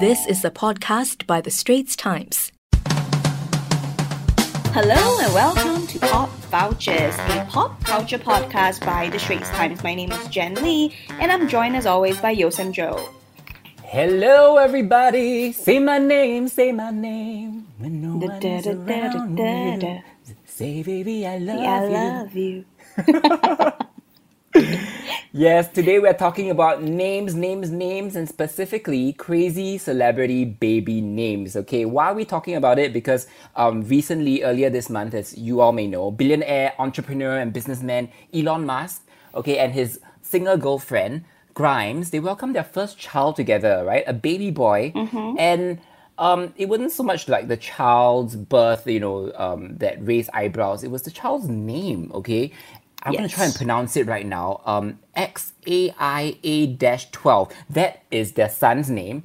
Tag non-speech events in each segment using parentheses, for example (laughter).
This is a podcast by The Straits Times. Hello and welcome to Pop Vultures, a pop culture podcast by The Straits Times. My name is Jen Lee, and I'm joined as always by Yosem Joe. Hello, everybody. Say my name, say my name. When no Da, one da, is da, da, around da, me. da. Say, baby, I love I you. love you. (laughs) (laughs) Yes, today we're talking about names, names, names, and specifically crazy celebrity baby names. Okay, why are we talking about it? Because um, recently, earlier this month, as you all may know, billionaire entrepreneur and businessman Elon Musk, okay, and his singer girlfriend Grimes, they welcomed their first child together, right? A baby boy, and um, it wasn't so much like the child's birth, you know, um, that raised eyebrows. It was the child's name, okay? I'm going to try and pronounce it right now. Um, X A I A dash 12. That is their son's name,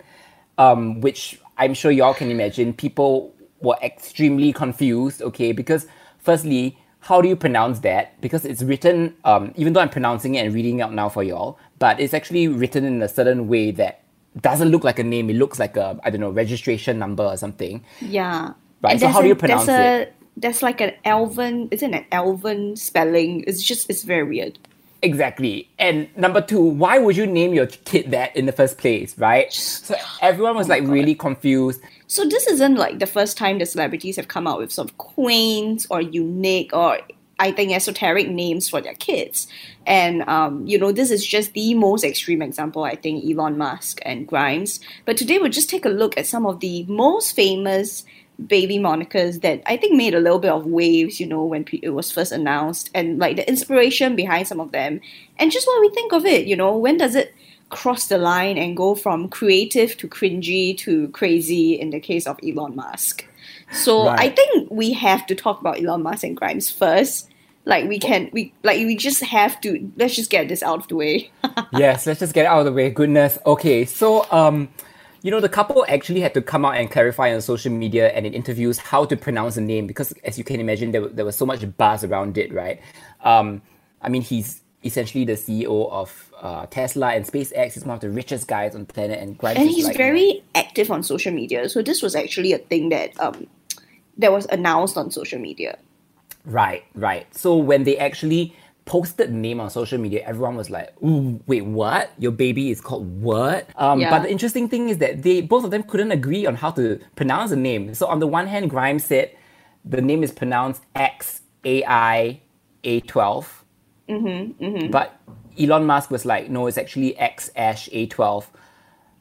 um, which I'm sure y'all can imagine. People were extremely confused, okay? Because, firstly, how do you pronounce that? Because it's written, um, even though I'm pronouncing it and reading it out now for y'all, but it's actually written in a certain way that doesn't look like a name. It looks like a, I don't know, registration number or something. Yeah. Right, And so how do you pronounce a, There's like an Elven, isn't it? Elven spelling. It's just, it's very weird. Exactly. And number two, why would you name your kid that in the first place, right? So everyone was like really confused. So this isn't like the first time the celebrities have come out with some quaint or unique or I think esoteric names for their kids. And um, you know, this is just the most extreme example, I think, Elon Musk and Grimes. But today we'll just take a look at some of the most famous baby monikers that I think made a little bit of waves, you know, when it was first announced, and like the inspiration behind some of them, and just what we think of it. You know, when does it cross the line and go from creative to cringy to crazy in the case of Elon Musk? So I think we have to talk about Elon Musk and Grimes first. Like we can, we like we just have to. Let's just get this out of the way. (laughs) yes, let's just get it out of the way. Goodness. Okay, so um, you know, the couple actually had to come out and clarify on social media and in interviews how to pronounce the name because, as you can imagine, there, there was so much buzz around it, right? Um, I mean, he's essentially the CEO of uh, Tesla and SpaceX. He's one of the richest guys on the planet, and Grimes and he's like, you know, very active on social media. So this was actually a thing that um that was announced on social media. Right, right. So when they actually posted the name on social media, everyone was like, Ooh, wait, what? Your baby is called what? Um, Yeah. But the interesting thing is that they both of them couldn't agree on how to pronounce the name. So on the one hand, Grimes said the name is pronounced X A I A 12. Mm-hmm, But Elon Musk was like, no, it's actually X Ash A 12.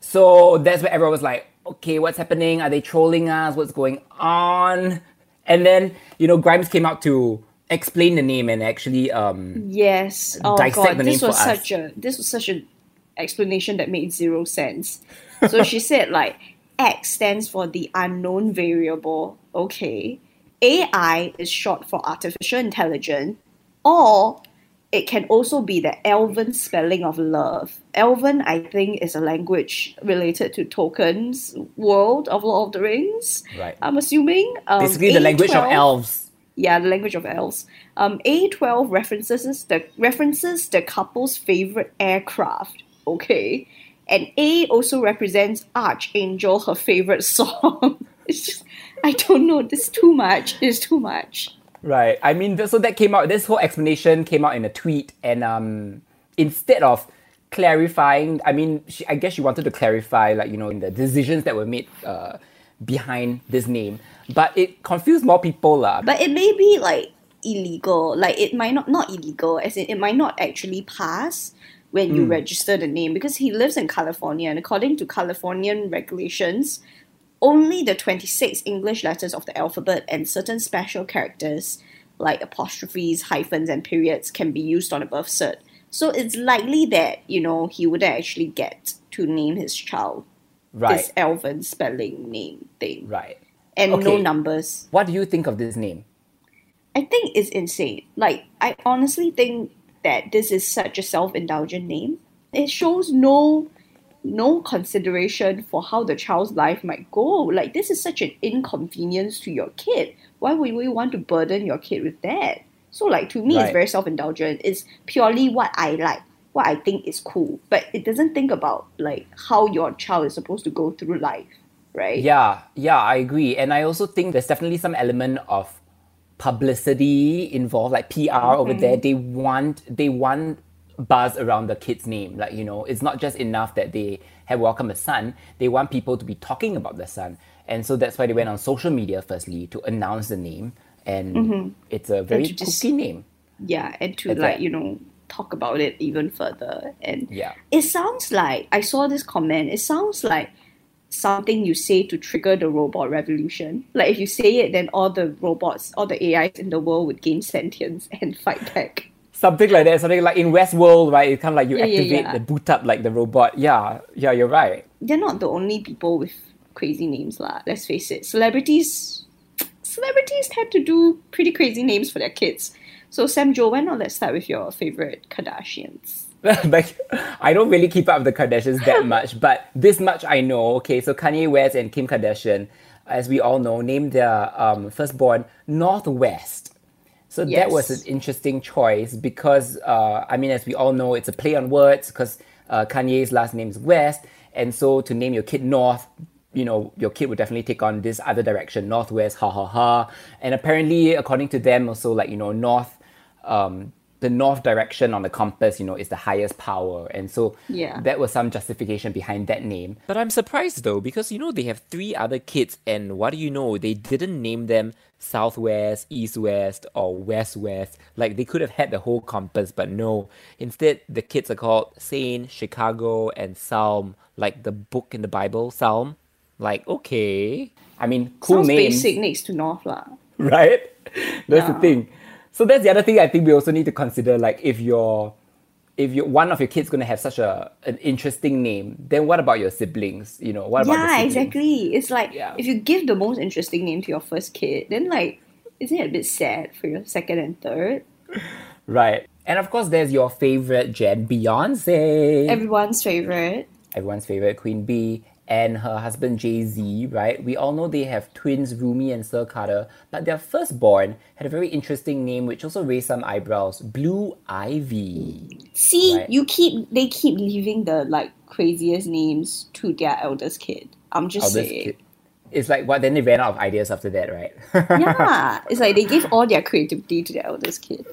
So that's where everyone was like, okay, what's happening? Are they trolling us? What's going on? And then, you know, Grimes came out to explain the name and actually um Yes. Oh Dissect god, the this was for us. such a this was such an explanation that made zero sense. So she (laughs) said like X stands for the unknown variable. Okay. AI is short for artificial intelligence, or it can also be the Elven spelling of love. Elven, I think, is a language related to Tolkien's world of Lord of the Rings. Right. I'm assuming. Um, basically the language of elves. Yeah, the language of elves. Um, A12 references the references the couple's favorite aircraft. Okay, and A also represents Archangel, her favorite (laughs) song. it's just, I don't know. This too much. It's too much. Right. I mean, so that came out. This whole explanation came out in a tweet, and um, instead of clarifying, I mean, she, I guess she wanted to clarify, like you know, the decisions that were made uh, behind this name, but it confused more people, lah. But it may be like illegal. Like it might not not illegal, as in it might not actually pass when you hmm. register the name because he lives in California, and according to Californian regulations, only the 26 English letters of the alphabet and certain special characters like apostrophes, hyphens, and periods can be used on a birth cert. So it's likely that, you know, he wouldn't actually get to name his child right. this Elven spelling name thing. right. And no numbers. What do you think of this name? I think it's insane. Like, I honestly think that this is such a self-indulgent name. It shows no no consideration for how the child's life might go. Like this is such an inconvenience to your kid. Why would we want to burden your kid with that? So like to me it's very self-indulgent. It's purely what I like. what I think is cool, but it doesn't think about like how your child is supposed to go through life, right? Yeah, yeah, I agree. And I also think there's definitely some element of publicity involved, like PR over there. Mm-hmm. They want they want buzz around the kid's name. Like, you know, it's not just enough that they have welcomed a son, they want people to be talking about the son. And so that's why they went on social media firstly to announce the name. And mm-hmm. it's a very just- cookie name. yeah and to That's like you know talk about it even further and Yeah. it sounds like i saw this comment it sounds like something you say to trigger the robot revolution like if you say it then all the robots all the ais in the world would gain sentience (laughs) and fight back Something like that, something like in Westworld, right? It's kind of like you Yeah, yeah, activate yeah. the boot up like the robot. Yeah, yeah, you're right. they're not the only people with crazy names lah let's face it celebrities celebrities tend to do pretty crazy names for their kids so sam joe why not let's start with your favorite kardashians (laughs) like I don't really keep up with the Kardashians that (laughs) much, but this much I know. Okay, so Kanye West and Kim Kardashian, as we all know, named their um, firstborn Northwest. So that was an interesting choice because uh, I mean, as we all know, it's a play on words because uh, Kanye's last name is West, and so to name your kid North, you know, your kid would definitely take on this other direction, Northwest, ha ha ha. And apparently, according to them, also like you know, North. Um, the north direction on the compass, you know, is the highest power. And so Yeah. that was some justification behind that name. But I'm surprised though, because you know they have three other kids, and what do you know? They didn't name them Southwest, East West, or West West. Like they could have had the whole compass, but no. Instead, the kids are called Saint, Chicago, and Psalm, like the book in the Bible, Psalm. Like, okay. I mean, cool Sounds names, basic next to North lah. (laughs) right? That's the thing. So that's the other thing I think we also need to consider. Like, if you're, if you one of your kids going to have such a an interesting name, then what about your siblings? You know, what about Yeah, exactly. It's like Yeah. if you give the most interesting name to your first kid, then like isn't it a bit sad for your second and third? Right. And of course, there's your favorite Jen, Beyonce. Everyone's favorite. everyone's favorite Queen Bee, and her husband Jay Z, right? We all know they have twins Rumi and Sir Carter, but their firstborn had a very interesting name which also raised some eyebrows Blue Ivy. See, Right. you keep they keep leaving the like craziest names to their eldest kid. I'm just Eldest saying. kid. It's like what? Then they ran out of ideas after that, right? Yeah. (laughs) it's like they give all their creativity to their eldest kid.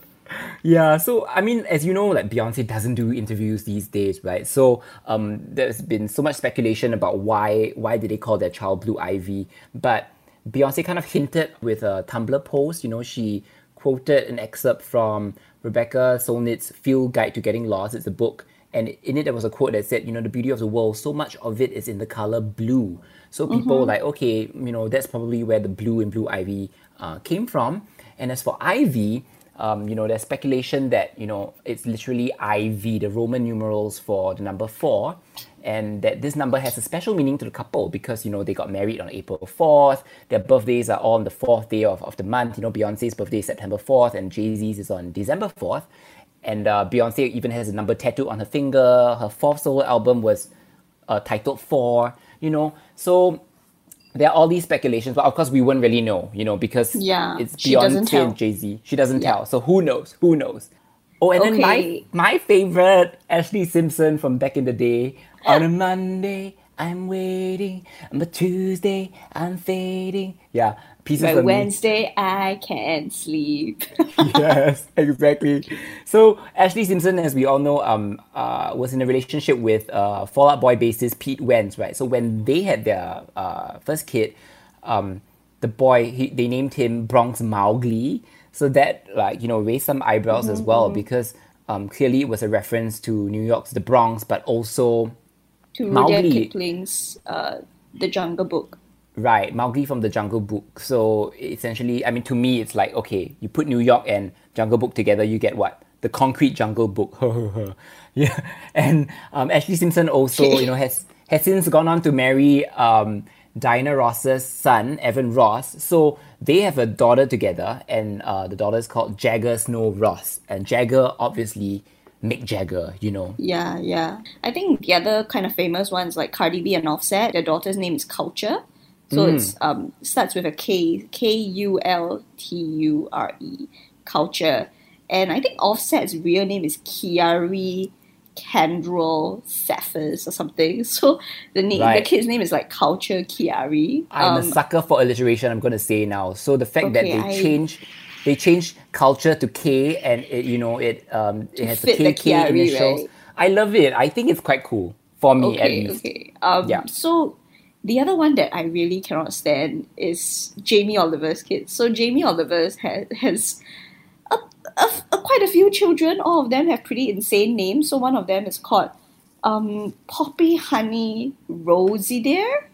Yeah, so I mean, as you know, like Beyonce doesn't do interviews these days, right? So um, there's been so much speculation about why why did they call their child Blue Ivy, but Beyonce kind of hinted with a Tumblr post. You know, she quoted an excerpt from Rebecca Solnit's Field Guide to Getting Lost. It's a book, and in it there was a quote that said, "You know, the beauty of the world, so much of it is in the color blue." So people were like, okay, you know, that's probably where the blue and Blue Ivy uh, came from. And as for Ivy, um, you know, there's speculation that, you know, it's literally IV, the Roman numerals for the number four, and that this number has a special meaning to the couple because, you know, they got married on April 4th. Their birthdays are all on the fourth day of, of the month. You know, Beyonce's birthday is September 4th, and Jay Z's is on December 4th. And uh, Beyonce even has a number tattooed on her finger. Her fourth solo album was uh, titled Four, you know. So there are all these speculations, but of course we won't really know, you know, because Yeah, it's Beyonce and Jay Z. She doesn't Yeah. tell. So who knows? Who knows? Oh, and then my my favorite Ashlee Simpson from back in the day. On a Monday, I'm waiting. On a Tuesday, I'm fading. Yeah, pieces By. Wednesday I can't sleep. (laughs) yes, exactly. So Ashlee Simpson, as we all know, um, uh, was in a relationship with uh, Fall Out Boy bassist Pete Wentz, right? So when they had their uh, first kid, um, the boy he, they named him Bronx Mowgli. So that like you know raised some eyebrows as well because um, clearly it was a reference to New York's The Bronx, but also to Mowgli. Rudyard Kipling's uh, The Jungle Book. Right, Mowgli from the Jungle Book. So essentially, I mean, to me, it's like okay, you put New York and Jungle Book together, you get what the concrete Jungle Book. (laughs) yeah, and um, Ashlee Simpson also, you know, has has since gone on to marry um, Diana Ross's son, Evan Ross. So they have a daughter together, and uh, the daughter is called Jagger Snow Ross, and Jagger obviously Mick Jagger, you know. Yeah, yeah. I think the other kind of famous ones like Cardi B and Offset, their daughter's name is Kulture. So Hmm. it's um starts with a K K U L T U R E Kulture. And I think Offset's real name is Kiari Kendrell Cephus or something. (laughs) So the name, the kid's name is like Kulture Kiari. I'm a Um, sucker for alliteration. I'm going to say now. So the fact that they I- change, they change culture to K, and it you know it um it has the the KK initials. right? I love it. I think it's quite cool for me at least. okay. Um, Yeah. So the other one that I really cannot stand is Jamie Oliver's kids. So Jamie Oliver's has has a, a, a- quite a few children. All of them have pretty insane names. So one of them is called um, Poppy Honey Rosie Dare.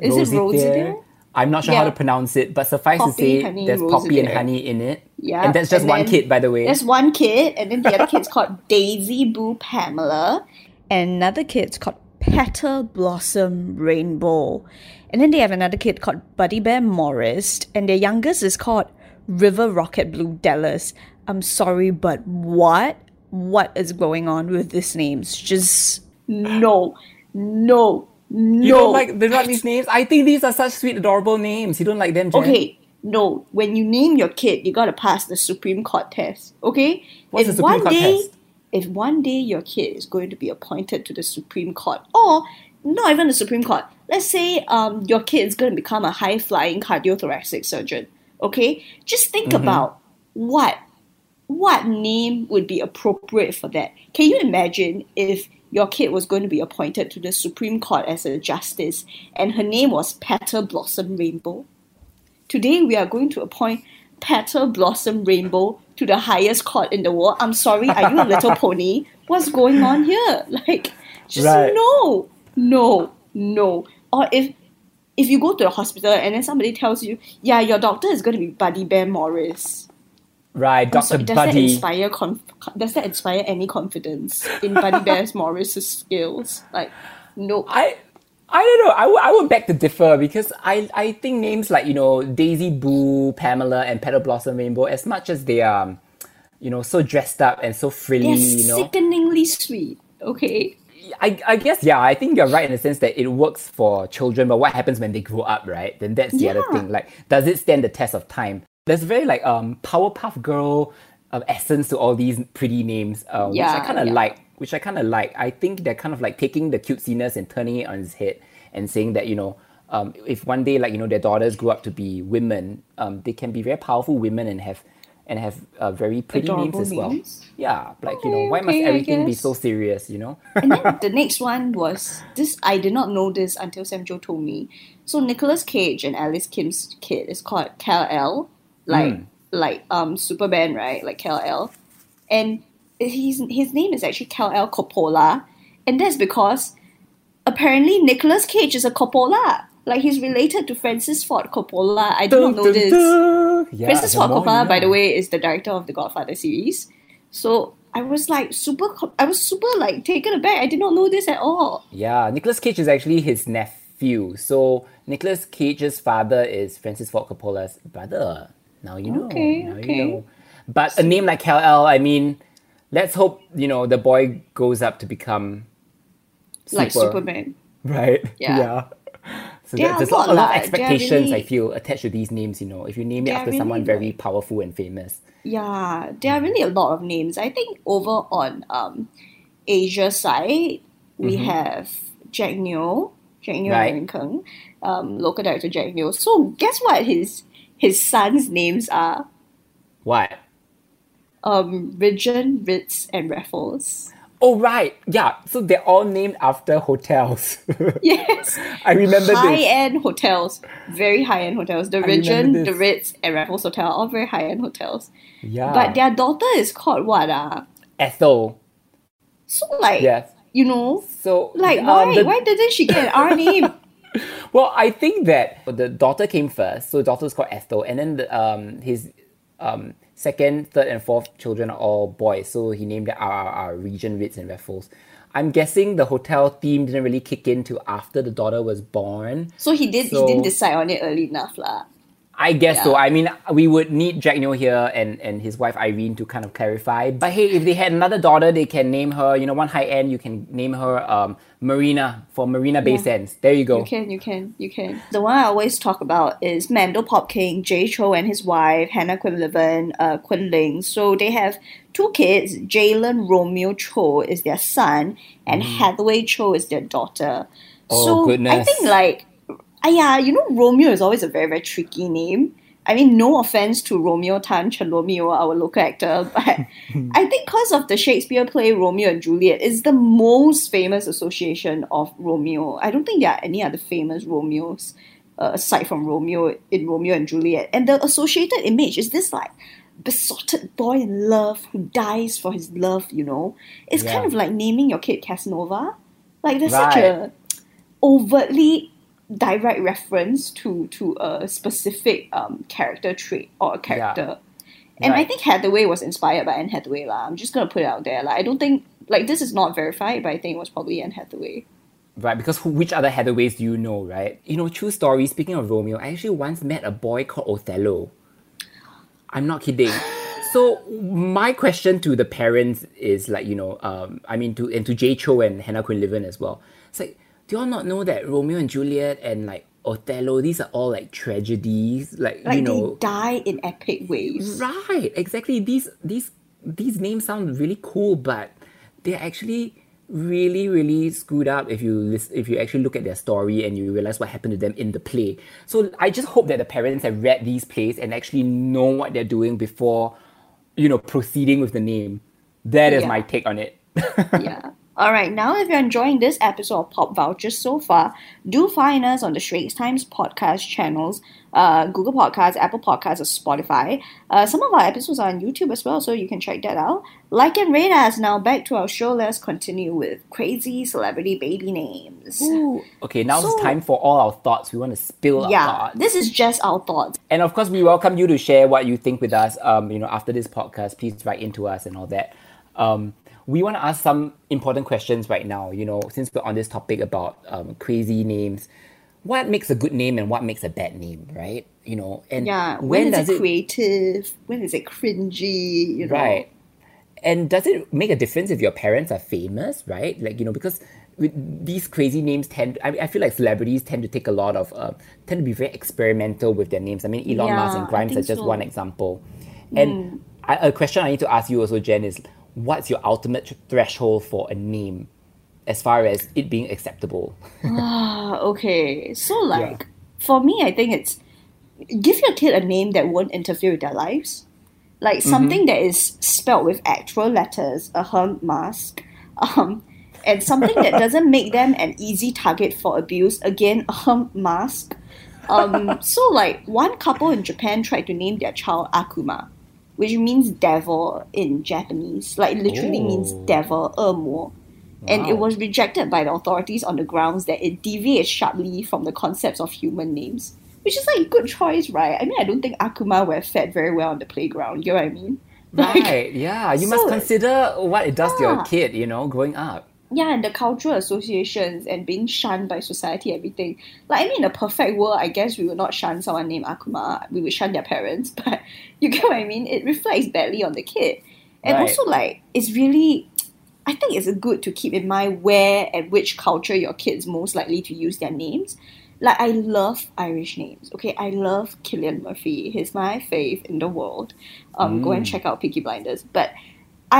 Is it Rosie there. Dare? I'm not sure how to pronounce it, but suffice Poppy, to say, honey, there's rose poppy and honey in it. Yeah, and that's just and one kid, by the way. There's one kid, and then the other (laughs) kid's called Daisy Boo Pamela, and another kid's called Petal Blossom Rainbow. And then they have another kid called Buddy Bear Maurice, and their youngest is called River Rocket Blue Dallas. I'm sorry, but what? What is going on with these names? Just no, no, no. you don't like they don't these names? I think these are such sweet, adorable names. You don't like them, Jen? Okay, no. When you name your kid, you gotta pass the Supreme Court test. Okay. What's if the Supreme one Court day, test? If one day your kid is going to be appointed to the Supreme Court, or not even the Supreme Court, let's say um your kid is going to become a high flying cardiothoracic surgeon. Okay, just think Mm-hmm. about what what name would be appropriate for that? Can you imagine if your kid was going to be appointed to the Supreme Court as a justice and her name was Petal Blossom Rainbow? Today we are going to appoint Petal Blossom Rainbow to the highest court in the world. I'm sorry, are you a little (laughs) pony? What's going on here? Like, just Right. no, no, no. Or if if you go to the hospital and then somebody tells you, yeah, your doctor is going to be Buddy Bear Maurice. Right, sorry, does that inspire conf- does that inspire any confidence in Buddy (laughs) Bear Maurice's skills? Like, no. I I don't know. I, w- I would beg to differ because I, I think names like, you know, Daisy Boo, Pamela, and Petal Blossom Rainbow, as much as they are, you know, so dressed up and so frilly, They're you know. sickeningly sweet. Okay. I, I guess, yeah, I think you're right in the sense that it works for children, but what happens when they grow up, right? Then that's the other thing. Like, does it stand the test of time? There's very, like, um, Powerpuff Girl um, essence to all these pretty names, uh, which I kind of yeah. like. Which I kind of like. I think they're kind of like taking the cutesiness and turning it on its head and saying that, you know, um, if one day, like, you know, their daughters grow up to be women, um, they can be very powerful women and have and have uh, very pretty names Adorable as well. names? Yeah, like, you know, why must okay, I everything be so serious, you know? (laughs) And then the next one was this. I did not know this until Sam Jo told me. So Nicolas Cage and Alice Kim's kid is called Kal-El, like like um Superman, right? Like Kal-El, and his his name is actually Kal-El Coppola, and that's because apparently Nicolas Cage is a Coppola. Like he's related to Francis Ford Coppola. I did not know this. Yeah, Francis Ford Coppola, by the way, is the director of the Godfather series. So I was like super. I was super like taken aback. I did not know this at all. Yeah, Nicolas Cage is actually his nephew. So Nicolas Cage's father is Francis Ford Coppola's brother. Now you know. Okay, now okay. you know. But a name like Kal-El, I mean, let's hope you know the boy goes up to become Like Superman. right? (laughs) Yeah. So There there- there's a lot, a lot of expectations I feel attached to these names. You know, if you name it after someone really, very powerful and famous. Yeah, there are really a lot of names. I think over on um, Asia side, we have Jack Neo, Jack Neo Mm-hmm. Right. Aaron Keng, um, local director Jack Neo. So guess what his his sons' names are? What? Um, Regent, Ritz, and Raffles. Oh right, yeah. So they're all named after hotels. (laughs) Yes. I remember high this. end hotels, very high end hotels. The Regent, the. Ritz, and Raffles Hotel, all very high end hotels. Yeah. But their daughter is called what? Ah, Ethel. so like Yes. you know, So like um, why? the- why didn't she get an R (laughs) name? Well, I think that the daughter came first, so the daughter was called Ethel, and then the, um his um second, third, and fourth children are all boys, so he named it RRR, Regent, Ritz, and Raffles. I'm guessing the hotel theme didn't really kick in till after the daughter was born. So he did. So- he didn't decide on it early enough, lah. I guess Yeah. so. I mean, we would need Jack Neo here and, and his wife Irene to kind of clarify. But hey, if they had another daughter, they can name her, you know, one high end, you can name her um, Marina for Marina Bay Yeah. Sands. There you go. You can, you can, you can. The one I always talk about is Mandopop King, Jay Chou and his wife, Hannah Quinlivan, uh, Kun Ling. So they have two kids. Jalen Romeo Chou is their son, and Hathaway Chou is their daughter. Oh, so I think like, yeah, you know, Romeo is always a very, very tricky name. I mean, no offense to Romeo Tan Chalomeo, our local actor, (laughs) but I think because of the Shakespeare play Romeo and Juliet, is the most famous association of Romeo. I don't think there are any other famous Romeos uh, aside from Romeo in Romeo and Juliet. And the associated image is this like besotted boy in love who dies for his love, you know? It's Yeah. kind of like naming your kid Casanova. Like there's such a overtly direct reference to to a specific um, character trait or a character. And I think Hathaway was inspired by Anne Hathaway lah. I'm just gonna put it out there. Like I don't think like this is not verified, but I think it was probably Anne Hathaway. Right, because who, which other Hathaways do you know, right? You know, true story, speaking of Romeo, I actually once met a boy called Othello. I'm not kidding. (laughs) So my question to the parents is like, you know, um, I mean to and to Jay Chou and Hannah Quinlivan as well. It's like, do y'all not know that Romeo and Juliet and like Othello, these are all like tragedies, like, Like you know they die in epic ways. Right, exactly. These these these names sound really cool, but they're actually really really screwed up if you lis- if you actually look at their story and you realize what happened to them in the play. So I just hope that the parents have read these plays and actually know what they're doing before, you know, proceeding with the name. That is Yeah. my take on it. (laughs) yeah. All right. Now, if you're enjoying this episode of Pop Vultures so far, do find us on the Straits Times podcast channels, uh, Google Podcasts, Apple Podcasts, or Spotify. Uh, some of our episodes are on YouTube as well, so you can check that out. Like and rate us. Now, back to our show. Let's continue with crazy celebrity baby names. Okay, now So- it's time for all our thoughts. We want to spill our Yeah, thoughts. this is just our thoughts. And of course, we welcome you to share what you think with us. Um, you know, after this podcast, please write into us and all that. Um, we want to ask some important questions right now. You know, since we're on this topic about um, crazy names, what makes a good name and what makes a bad name, right? You know, and Yeah, when, when, does is it it creative? When is it cringy? You know? right? And does it make a difference if your parents are famous, right? Like you know, because with these crazy names tend, I, I feel like celebrities tend to take a lot of, uh, tend to be very experimental with their names. I mean, Elon Yeah, Musk and Grimes are just so. one example. And I, a question I need to ask you also, Jen, is what's your ultimate threshold for a name as far as it being acceptable? (laughs) Ah, okay. So like for me I think it's give your kid a name that won't interfere with their lives. Like something that is spelled with actual letters, a herm mask, (laughs) um, and something that doesn't make them an easy target for abuse. Again, a herm mask. Um, (laughs) so like one couple in Japan tried to name their child Akuma, which means devil in Japanese. Like literally means Oh. devil, 恶魔. And it was rejected by the authorities on the grounds that it deviates sharply from the concepts of human names. Which is like a good choice, right? I mean, I don't think Akuma were fed very well on the playground. You know what I mean? (laughs) Like, Right, yeah. You must consider what it does to your kid, you know, growing up. Yeah, and the cultural associations and being shunned by society, everything. Like, I mean, in a perfect world, I guess we would not shun someone named Akuma. We would shun their parents, (laughs) but you get what I mean? It reflects badly on the kid. And Right. also, like, it's really, I think it's good to keep in mind where and which culture your kid's most likely to use their names. Like, I love Irish names, okay? I love Cillian Murphy. He's my fave in the world. Um, Go and check out Peaky Blinders. But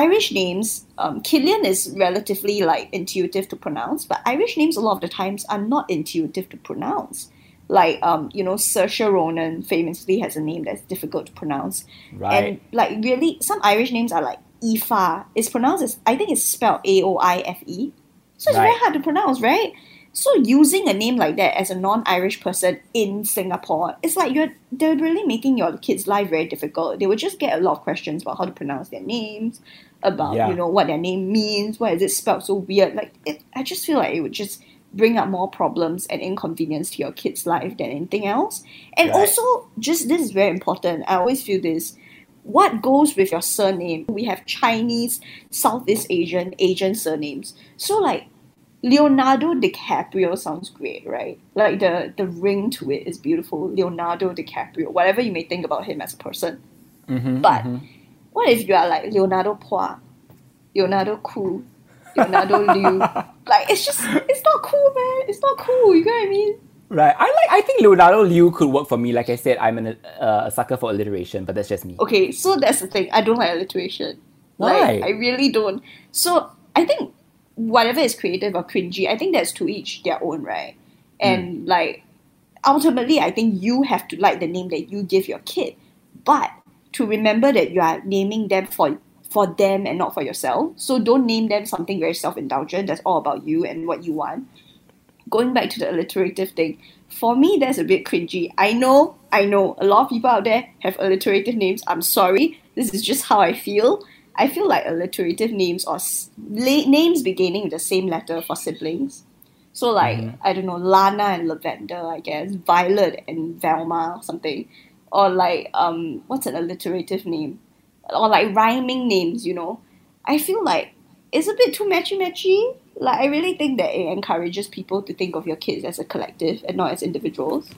Irish names, um, Cillian is relatively like intuitive to pronounce, but Irish names a lot of the times are not intuitive to pronounce. Like um, you know, Saoirse Ronan famously has a name that's difficult to pronounce, Right. and like really, some Irish names are like Aoife. It's pronounced as I think it's spelled A O I F E, so it's very hard to pronounce, right? So using a name like that as a non-Irish person in Singapore, it's like you're deliberately making your kids' life very difficult. They would just get a lot of questions about how to pronounce their names, about Yeah. you know what their name means, why is it spelled so weird. Like it, I just feel like it would just bring up more problems and inconvenience to your kid's life than anything else. And Right. also, just this is very important. I always feel this. What goes with your surname? We have Chinese, Southeast Asian, Asian surnames. So like Leonardo DiCaprio sounds great, right? Like the the ring to it is beautiful. Leonardo DiCaprio, whatever you may think about him as a person. Mm-hmm, But what if you are like Leonardo Pua, Leonardo Koo, Leonardo (laughs) Liu? Like it's just it's not cool, man. It's not cool. You know what I mean? Right. I like. I think Leonardo Liu could work for me. Like I said, I'm an, uh, a sucker for alliteration, but that's just me. Okay, so that's the thing. I don't like alliteration. Why? Like, I really don't. So I think whatever is creative or cringy, I think that's to each their own, right? Hmm. And like ultimately, I think you have to like the name that you give your kid, but to remember that you are naming them for for them and not for yourself. So don't name them something very self indulgent. That's all about you and what you want. Going back to the alliterative thing, for me that's a bit cringy. I know, I know, a lot of people out there have alliterative names. I'm sorry, this is just how I feel. I feel like alliterative names or s- la- names beginning with the same letter for siblings. So like I don't know, Lana and Lavender, I guess, Violet and Velma or something, or like um, what's an alliterative name, or like rhyming names. You know, I feel like it's a bit too matchy matchy. Like I really think that it encourages people to think of your kids as a collective and not as individuals.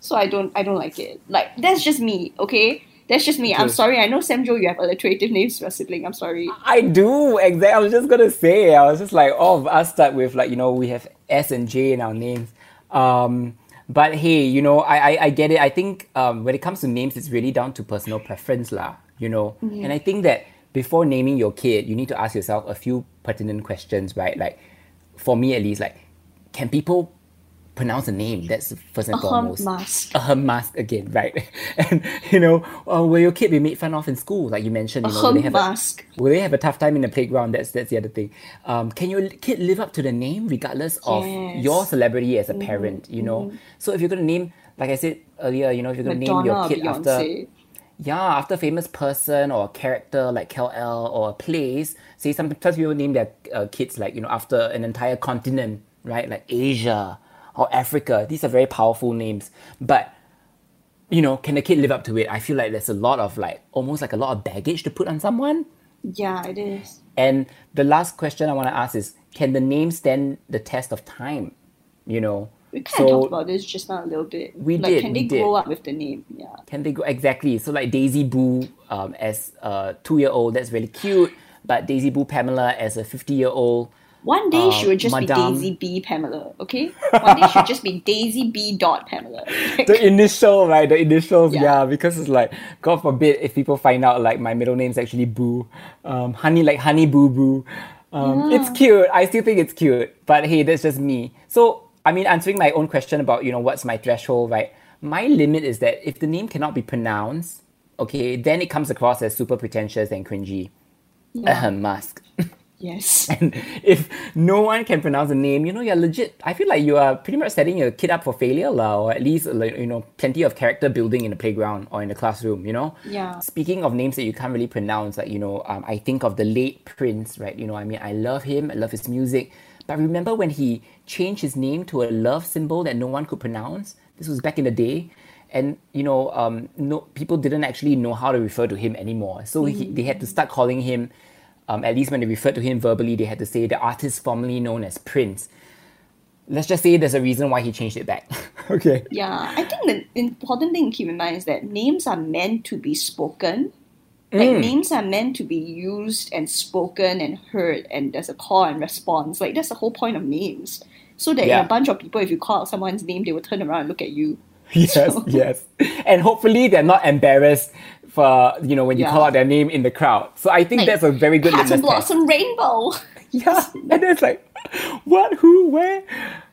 So I don't I don't like it. Like that's just me, okay? That's just me. I'm sorry. I know Samjo, you have alliterative names for sibling. I'm sorry. I do exactly. I was just gonna say. I was just like, all of us start with like you know we have S and J in our names. Um, but hey, you know I, I I get it. I think um, when it comes to names, it's really down to personal preference, lah. You know, and I think that before naming your kid, you need to ask yourself a few pertinent questions, right? Like, for me at least, like, can people pronounce the name? That's first and Ahem, foremost. mask. A her mask again, right? (laughs) And you know, uh, will your kid be made fun of in school, like you mentioned? You know, will they have a- mask. Will they have a tough time in the playground? That's that's the other thing. Um, can your kid live up to the name regardless of Yes. your celebrity as a parent? You know, so if you're gonna name, like I said earlier, you know, if you're gonna name your kid after yeah, after a famous person or a character like Kal-El or a place. Say sometimes people name their uh, kids like you know after an entire continent, right? Like Asia or Africa. These are very powerful names, but you know, can the kid live up to it? I feel like there's a lot of like almost like a lot of baggage to put on someone. Yeah, it is. And the last question I want to ask is, can the name stand the test of time? You know, We kind of talked about this just now a little bit. We like, did, Can they did. grow up with the name? Yeah. Can they go exactly? So like Daisy Boo um, as a two-year-old, that's really cute. But Daisy Boo Pamela as a fifty-year-old, One day she Uh, would just Madame- be Daisy B Pamela, okay? One day she would just be Daisy B dot Pamela. (laughs) the initial right, the initials, yeah. Yeah. because it's like God forbid if people find out like my middle name's actually Boo, um, Honey like Honey Boo Boo. Um, It's cute. I still think it's cute, but hey, that's just me. So I mean, answering my own question about you know what's my threshold, right? My limit is that if the name cannot be pronounced, okay, then it comes across as super pretentious and cringy. Ahem, (laughs) mask. Yes. (laughs) And if no one can pronounce the name, you know, you're legit. I feel like you are pretty much setting your kid up for failure, lah, or at least, like, you know, plenty of character building in the playground or in the classroom, you know? Yeah. Speaking of names that you can't really pronounce, like, you know, um, I think of the late Prince, right? You know, I mean, I love him, I love his music. But remember when he changed his name to a love symbol that no one could pronounce? This was back in the day. And you know, um, no people didn't actually know how to refer to him anymore. So he, they had to start calling him um, at least when they referred to him verbally, they had to say the artist formerly known as Prince. Let's just say there's a reason why he changed it back. (laughs) okay. Yeah. I think the important thing to keep in mind is that names are meant to be spoken. Like Mm. names are meant to be used and spoken and heard, and there's a call and response. Like that's the whole point of names. So that Yeah. a bunch of people, if you call out someone's name, they will turn around and look at you. (laughs) Yes, So- yes. And hopefully they're not embarrassed for, you know, when you Yeah. call out their name in the crowd. So I think Like, that's a very good litmus test. blossom rainbow. (laughs) Yeah. And it's like, (laughs) what, who, where?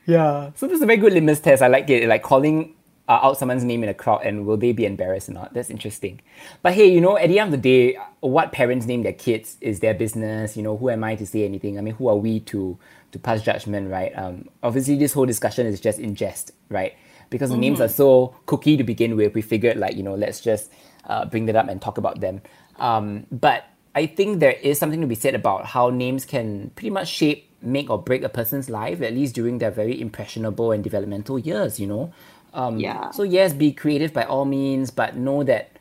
Yeah. So this is a very good litmus test. I like it. Like calling uh, out someone's name in a crowd and will they be embarrassed or not? That's interesting. But hey, you know, at the end of the day, what parents name their kids is their business. You know, who am I to say anything? I mean, who are we to to pass judgment, right? Um, obviously, this whole discussion is just in jest, right? Because the names are so cookie to begin with, we figured like, you know, let's just uh, bring that up and talk about them. Um, but I think there is something to be said about how names can pretty much shape, make or break a person's life, at least during their very impressionable and developmental years, you know? Um, Yeah. So, yes, be creative by all means, but know that,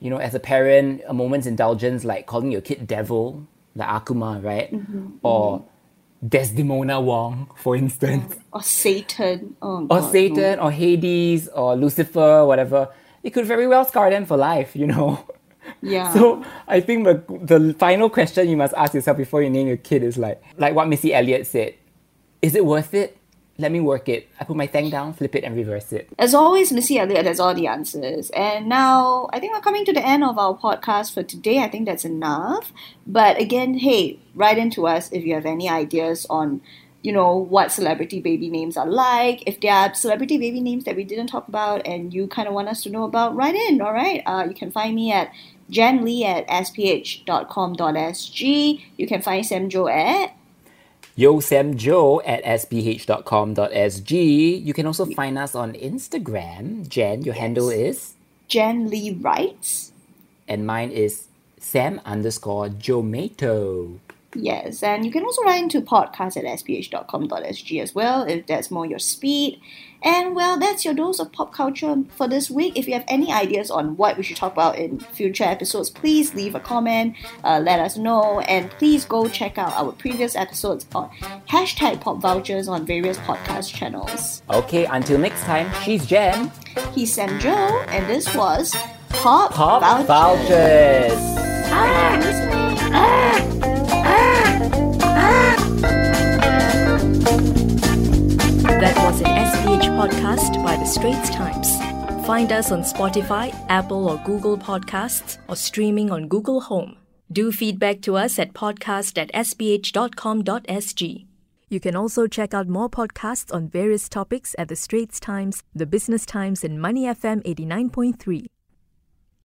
you know, as a parent, a moment's indulgence, like calling your kid devil, like Akuma, right? Or Desdemona Wong, for instance, Or Satan. Oh, or God, no. Satan, or Hades, or Lucifer, whatever. It could very well scar them for life, you know. Yeah. (laughs) So I think the the final question you must ask yourself before you name your kid is like like what Missy Elliott said. Is it worth it? Let me work it. I put my thing down, flip it, and reverse it. As always, Missy Elliott has all the answers. And now I think we're coming to the end of our podcast for today. I think that's enough. But again, hey, write into us if you have any ideas on, you know, what celebrity baby names are like. If there are celebrity baby names that we didn't talk about and you kind of want us to know about, write in, all right? Uh, you can find me at jenlee at sph.com.sg. You can find Samjo at YoSamJo at sph.com.sg. You can also find us on Instagram. Jen, your handle is, Jen Lee Writes. and mine is Sam underscore Jomato. Yes, and you can also write into podcast at sph.com.sg as well if that's more your speed. And well, that's your dose of pop culture for this week. If you have any ideas on what we should talk about in future episodes, please leave a comment, uh, let us know, and please go check out our previous episodes on hashtag pop vultures on various podcast channels. Okay, until next time, she's Jen. He's Sam Jo, and this was Pop, Pop Vultures. Vultures. Ah, listening. That was an SPH podcast by The Straits Times. Find us on Spotify, Apple or Google Podcasts, or streaming on Google Home. Do feedback to us at podcast at sph.com.sg. You can also check out more podcasts on various topics at The Straits Times, The Business Times, and Money FM 89.3.